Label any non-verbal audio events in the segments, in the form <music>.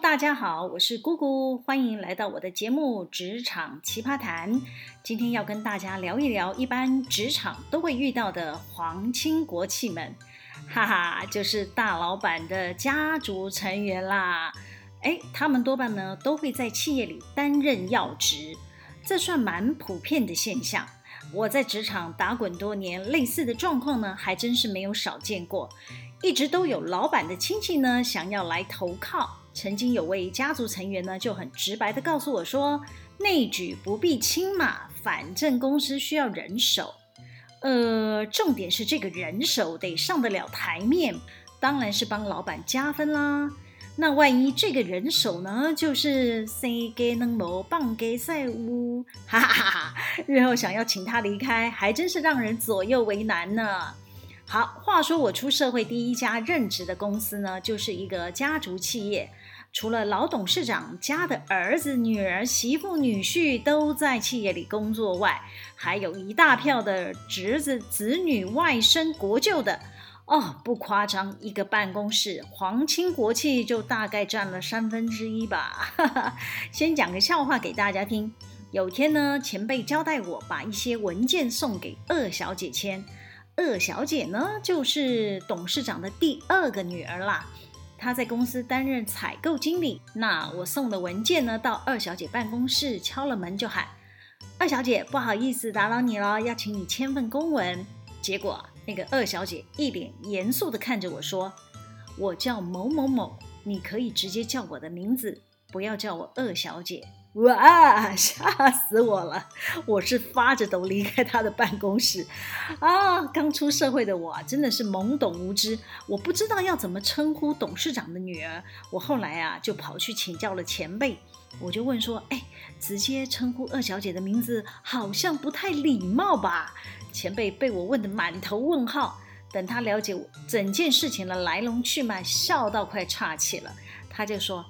大家好，我是姑姑，欢迎来到我的节目《职场奇葩谈》。今天要跟大家聊一聊，一般职场都会遇到的皇亲国戚们，哈哈，就是大老板的家族成员啦。诶，他们多半呢都会在企业里担任要职，这算蛮普遍的现象。我在职场打滚多年，类似的状况呢还真是没有少见过。一直都有老板的亲戚呢想要来投靠。曾经有位家族成员呢就很直白地告诉我说：“内举不避亲嘛，反正公司需要人手。呃，重点是这个人手得上得了台面，当然是帮老板加分啦。那万一这个人手呢，就是生给能谋，棒给赛乌，哈哈哈哈！日后想要请他离开，还真是让人左右为难呢。”好，话说我出社会第一家任职的公司呢，就是一个家族企业。除了老董事长家的儿子、女儿、媳妇、女婿都在企业里工作外，还有一大票的侄子、子女、外甥、国舅的。哦，不夸张，一个办公室皇亲国戚就大概占了三分之一吧。<laughs> 先讲个笑话给大家听。有天呢，前辈交代我把一些文件送给二小姐签。二小姐呢，就是董事长的第二个女儿啦。她在公司担任采购经理。那我送的文件呢，到二小姐办公室敲了门就喊：“二小姐，不好意思打扰你了，要请你签份公文。”结果那个二小姐一脸严肃地看着我说：“我叫某某某，你可以直接叫我的名字，不要叫我二小姐。”哇，<laughs> 吓死我了！我是发着抖离开他的办公室啊！刚出社会的我真的是懵懂无知，我不知道要怎么称呼董事长的女儿。我后来啊，就跑去请教了前辈，我就问说：“哎，直接称呼二小姐的名字好像不太礼貌吧？”前辈被我问得满头问号。等他了解整件事情的来龙去脉，笑到快岔气了。他就说。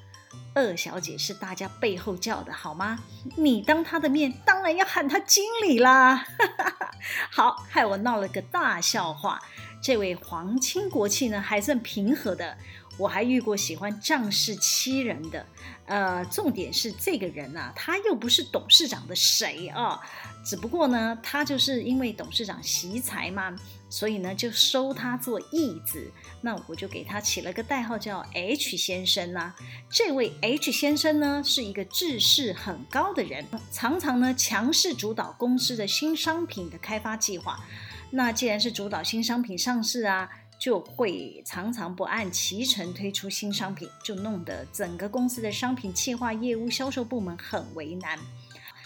二小姐是大家背后叫的，好吗？你当她的面，当然要喊她经理啦。<laughs> 好，害我闹了个大笑话。这位皇亲国戚呢，还算平和的。我还遇过喜欢仗势欺人的。呃，重点是这个人啊，他又不是董事长的谁啊？只不过呢，他就是因为董事长惜才嘛。所以呢，就收他做义子。那我就给他起了个代号，叫 H 先生呐。这位 H 先生呢，是一个志识很高的人，常常呢强势主导公司的新商品的开发计划。那既然是主导新商品上市啊，就会常常不按期程推出新商品，就弄得整个公司的商品企划、业务、销售部门很为难。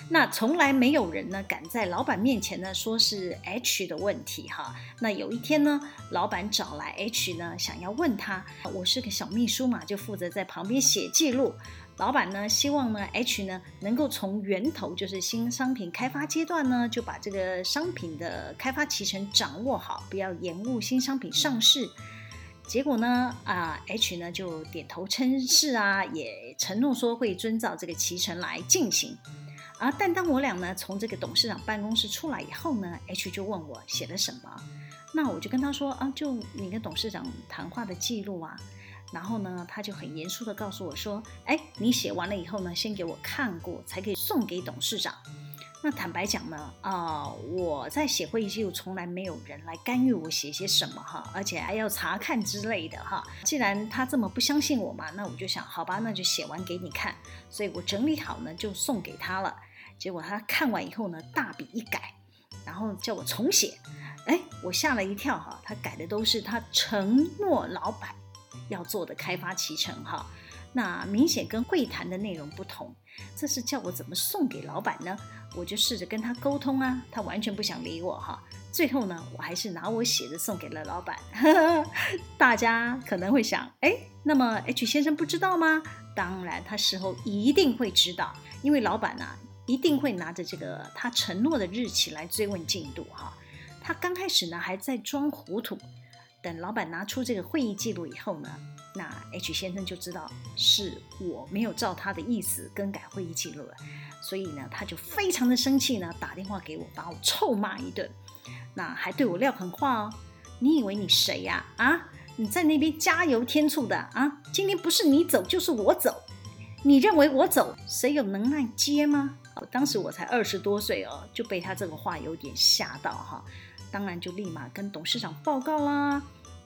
那从来没有人呢敢在老板面前呢说是 H 的问题哈。那有一天呢，老板找来 H 呢，想要问他，我是个小秘书嘛，就负责在旁边写记录。老板呢希望呢 H 呢能够从源头，就是新商品开发阶段呢，就把这个商品的开发期程掌握好，不要延误新商品上市。结果呢，啊 H 呢就点头称是啊，也承诺说会遵照这个期程来进行。啊！但当我俩呢从这个董事长办公室出来以后呢，H 就问我写了什么，那我就跟他说啊，就你跟董事长谈话的记录啊。然后呢，他就很严肃地告诉我说，哎，你写完了以后呢，先给我看过，才可以送给董事长。那坦白讲呢，啊，我在写会议记录，从来没有人来干预我写些什么哈，而且还要查看之类的哈。既然他这么不相信我嘛，那我就想，好吧，那就写完给你看。所以我整理好呢，就送给他了。结果他看完以后呢，大笔一改，然后叫我重写。哎，我吓了一跳哈，他改的都是他承诺老板要做的开发期程哈，那明显跟会谈的内容不同。这是叫我怎么送给老板呢？我就试着跟他沟通啊，他完全不想理我哈。最后呢，我还是拿我写的送给了老板。<laughs> 大家可能会想，哎，那么 H 先生不知道吗？当然，他事后一定会知道，因为老板呢、一定会拿着这个他承诺的日期来追问进度哈。他刚开始呢还在装糊涂，等老板拿出这个会议记录以后呢，那 H 先生就知道是我没有照他的意思更改会议记录了，所以呢他就非常的生气呢，打电话给我，把我臭骂一顿，那还对我撂狠话哦。你以为你谁呀？啊，你在那边加油添醋的啊？今天不是你走就是我走。你认为我走，谁有能耐接吗？当时我才二十多岁哦，就被他这个话有点吓到哈。当然就立马跟董事长报告啦。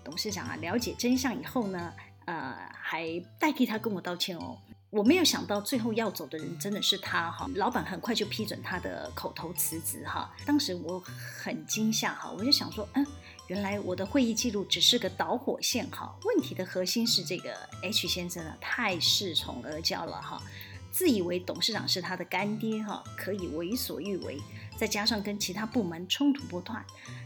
董事长啊，了解真相以后呢，呃，还代替他跟我道歉哦。我没有想到最后要走的人真的是他哈。老板很快就批准他的口头辞职哈。当时我很惊吓哈，我就想说，嗯，原来我的会议记录只是个导火线哈。问题的核心是这个 H 先生啊，太恃宠而骄了哈。自以为董事长是他的干爹哈，可以为所欲为，再加上跟其他部门冲突不断，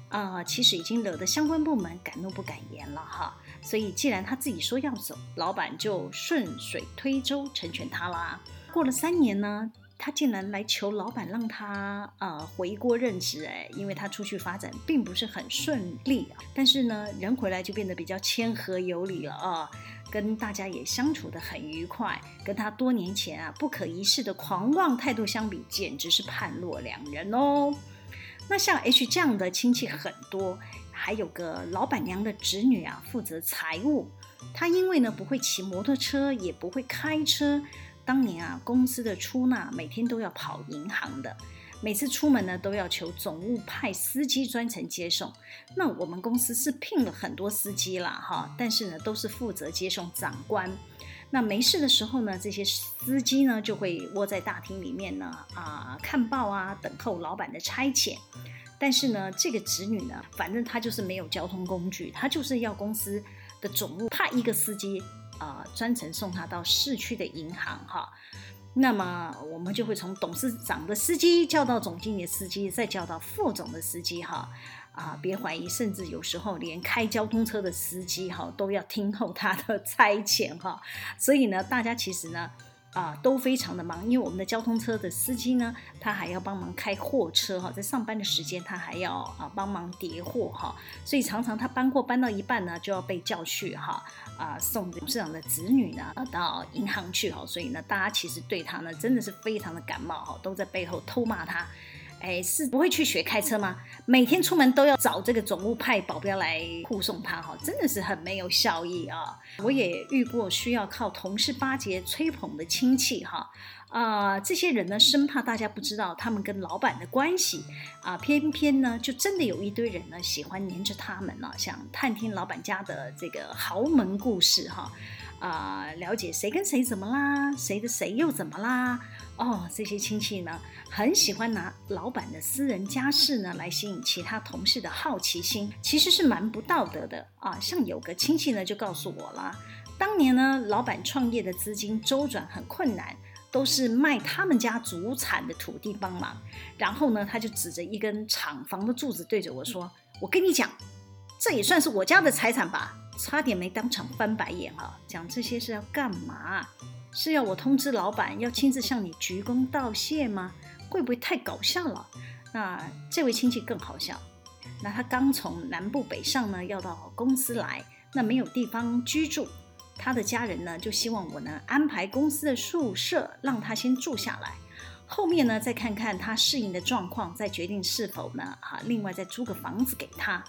啊、其实已经惹得相关部门敢怒不敢言了哈。所以既然他自己说要走，老板就顺水推舟成全他啦。过了三年呢，他竟然来求老板让他呃回国任职哎，因为他出去发展并不是很顺利啊。但是呢，人回来就变得比较谦和有礼了啊。跟大家也相处得很愉快，跟他多年前啊不可一世的狂妄态度相比，简直是判若两人哦。那像 H 这样的亲戚很多，还有个老板娘的侄女啊，负责财务。她因为呢不会骑摩托车，也不会开车，当年啊公司的出纳每天都要跑银行的。每次出门呢，都要求总务派司机专程接送。那我们公司是聘了很多司机啦，哈，但是呢，都是负责接送长官。那没事的时候呢，这些司机呢就会窝在大厅里面呢，啊，看报啊，等候老板的差遣。但是呢，这个侄女呢，反正她就是没有交通工具，她就是要公司的总务派一个司机啊，专程送他到市区的银行，哈。那么我们就会从董事长的司机叫到总经理的司机，再叫到副总的司机，哈啊，别怀疑，甚至有时候连开交通车的司机，哈都要听候他的 <laughs> 差遣，哈。所以呢，大家其实呢。啊，都非常的忙，因为我们的交通车的司机呢，他还要帮忙开货车哈，在上班的时间他还要啊帮忙叠货哈，所以常常他搬货搬到一半呢，就要被叫去哈啊送董事长的子女呢到银行去哈，所以呢，大家其实对他呢真的是非常的感冒哈，都在背后偷骂他。哎，是不会去学开车吗？每天出门都要找这个总务派保镖来护送他，哈，真的是很没有效益啊！我也遇过需要靠同事巴结吹捧的亲戚，哈，啊，这些人呢，生怕大家不知道他们跟老板的关系，啊，偏偏呢，就真的有一堆人呢，喜欢黏着他们呢，想探听老板家的这个豪门故事，哈。啊、了解谁跟谁怎么啦，谁的谁又怎么啦？哦，这些亲戚呢，很喜欢拿老板的私人家事呢来吸引其他同事的好奇心，其实是蛮不道德的啊。像有个亲戚呢，就告诉我了，当年呢，老板创业的资金周转很困难，都是卖他们家祖产的土地帮忙。然后呢，他就指着一根厂房的柱子对着我说：“我跟你讲，这也算是我家的财产吧。”差点没当场翻白眼哈！讲这些是要干嘛？是要我通知老板要亲自向你鞠躬道谢吗？会不会太搞笑了？那这位亲戚更好笑。那他刚从南部北上呢，要到公司来，那没有地方居住，他的家人呢就希望我能安排公司的宿舍，让他先住下来，后面呢再看看他适应的状况，再决定是否呢哈，另外再租个房子给他。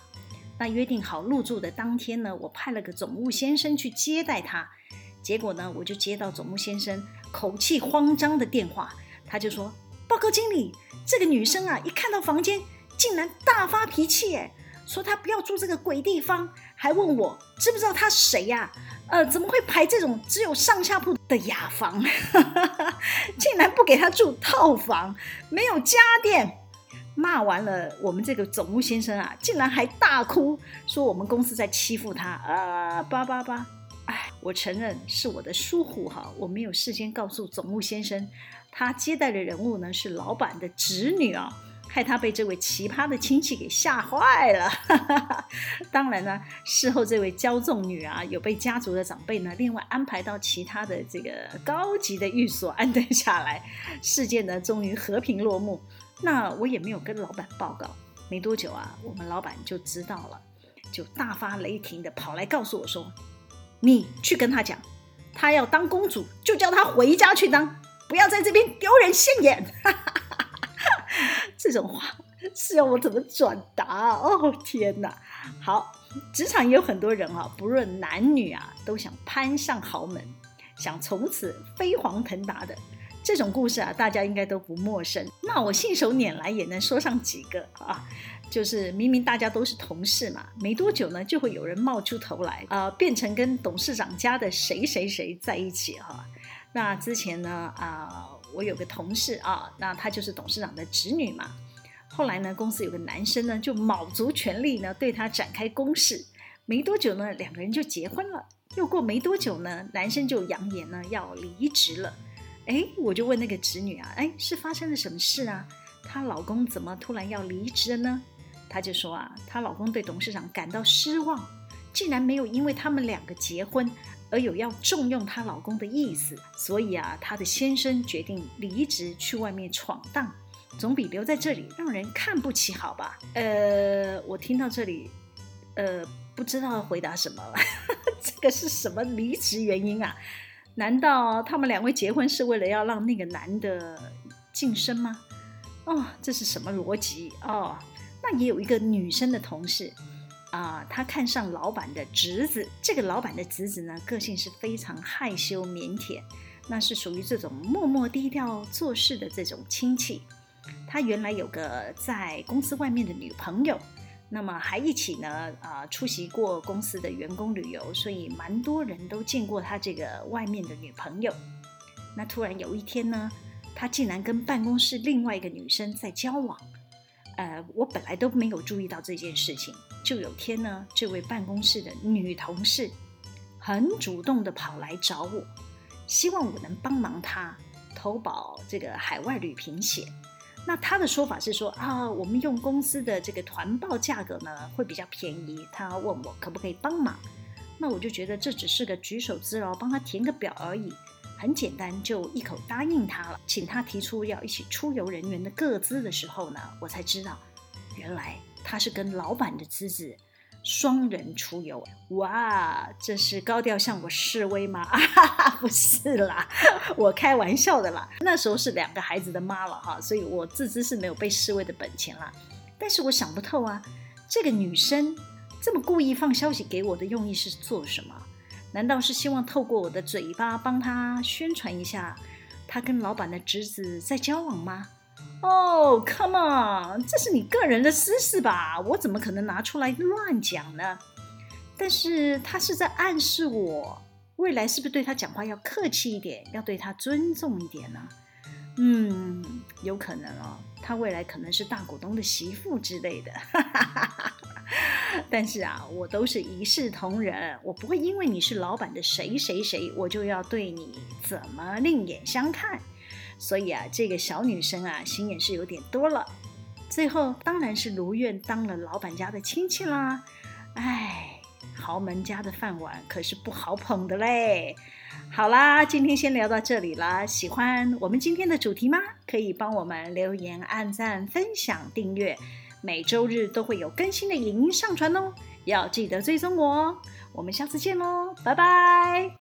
那约定好入住的当天呢，我派了个总务先生去接待他。结果呢，我就接到总务先生口气慌张的电话，他就说：“报告经理，这个女生啊，一看到房间，竟然大发脾气，哎，说她不要住这个鬼地方，还问我知不知道她谁呀？呃，怎么会排这种只有上下铺的雅房？竟然不给她住套房，没有家电。”骂完了，我们这个总务先生啊，竟然还大哭，说我们公司在欺负他啊！叭叭叭！哎，我承认是我的疏忽哈，我没有事先告诉总务先生，他接待的人物呢是老板的侄女啊，害他被这位奇葩的亲戚给吓坏了。哈哈哈，当然呢，事后这位骄纵女啊，有被家族的长辈呢另外安排到其他的这个高级的寓所安顿下来，事件呢终于和平落幕。那我也没有跟老板报告，没多久啊，我们老板就知道了，就大发雷霆的跑来告诉我说：“你去跟他讲，他要当公主，就叫他回家去当，不要在这边丢人现眼。<laughs> ”这种话是要我怎么转达？哦天哪！好，职场也有很多人啊，不论男女啊，都想攀上豪门。想从此飞黄腾达的。这种故事啊，大家应该都不陌生。那我信手拈来也能说上几个啊，就是明明大家都是同事嘛，没多久呢，就会有人冒出头来啊、变成跟董事长家的谁谁谁在一起哈、那之前呢啊、我有个同事啊，那他就是董事长的侄女嘛。后来呢，公司有个男生呢，就卯足全力呢对他展开攻势。没多久呢，两个人就结婚了。又过没多久呢，男生就扬言呢要离职了。哎，我就问那个侄女啊，哎，是发生了什么事啊？她老公怎么突然要离职了呢？她就说啊，她老公对董事长感到失望，竟然没有因为他们两个结婚而有要重用她老公的意思，所以啊，她的先生决定离职去外面闯荡，总比留在这里让人看不起好吧？呃，我听到这里，呃，不知道回答什么了，<laughs> 这个是什么离职原因啊？难道他们两位结婚是为了要让那个男的晋升吗？哦，这是什么逻辑哦？那也有一个女生的同事啊，她看上老板的侄子。这个老板的侄子呢，个性是非常害羞腼腆，那是属于这种默默低调做事的这种亲戚。他原来有个在公司外面的女朋友。那么还一起呢，啊、出席过公司的员工旅游，所以蛮多人都见过他这个外面的女朋友。那突然有一天呢，他竟然跟办公室另外一个女生在交往。呃，我本来都没有注意到这件事情，就有天呢，这位办公室的女同事很主动地跑来找我，希望我能帮忙她投保这个海外旅平险。那他的说法是说啊，我们用公司的这个团报价格呢会比较便宜。他问我可不可以帮忙，那我就觉得这只是个举手之劳，帮他填个表而已，很简单，就一口答应他了。请他提出要一起出游人员的各资的时候呢，我才知道，原来他是跟老板的资质。双人出游，哇，这是高调向我示威吗？啊，<laughs> 不是啦，我开玩笑的啦。那时候是两个孩子的妈了哈，所以我自知是没有被示威的本钱啦。但是我想不透啊，这个女生这么故意放消息给我的用意是做什么？难道是希望透过我的嘴巴帮她宣传一下，她跟老板的侄子在交往吗？哦、，Come on，这是你个人的私事吧？我怎么可能拿出来乱讲呢？但是他是在暗示我，未来是不是对他讲话要客气一点，要对他尊重一点呢？嗯，有可能哦，他未来可能是大股东的媳妇之类的。<laughs> 但是啊，我都是一视同仁，我不会因为你是老板的谁谁谁，我就要对你怎么另眼相看。所以啊，这个小女生啊，心眼是有点多了。最后当然是如愿当了老板家的亲戚啦。哎，豪门家的饭碗可是不好捧的嘞。好啦，今天先聊到这里啦。喜欢我们今天的主题吗？可以帮我们留言、按赞、分享、订阅。每周日都会有更新的影音上传哦，要记得追踪我哦。我们下次见喽，拜拜。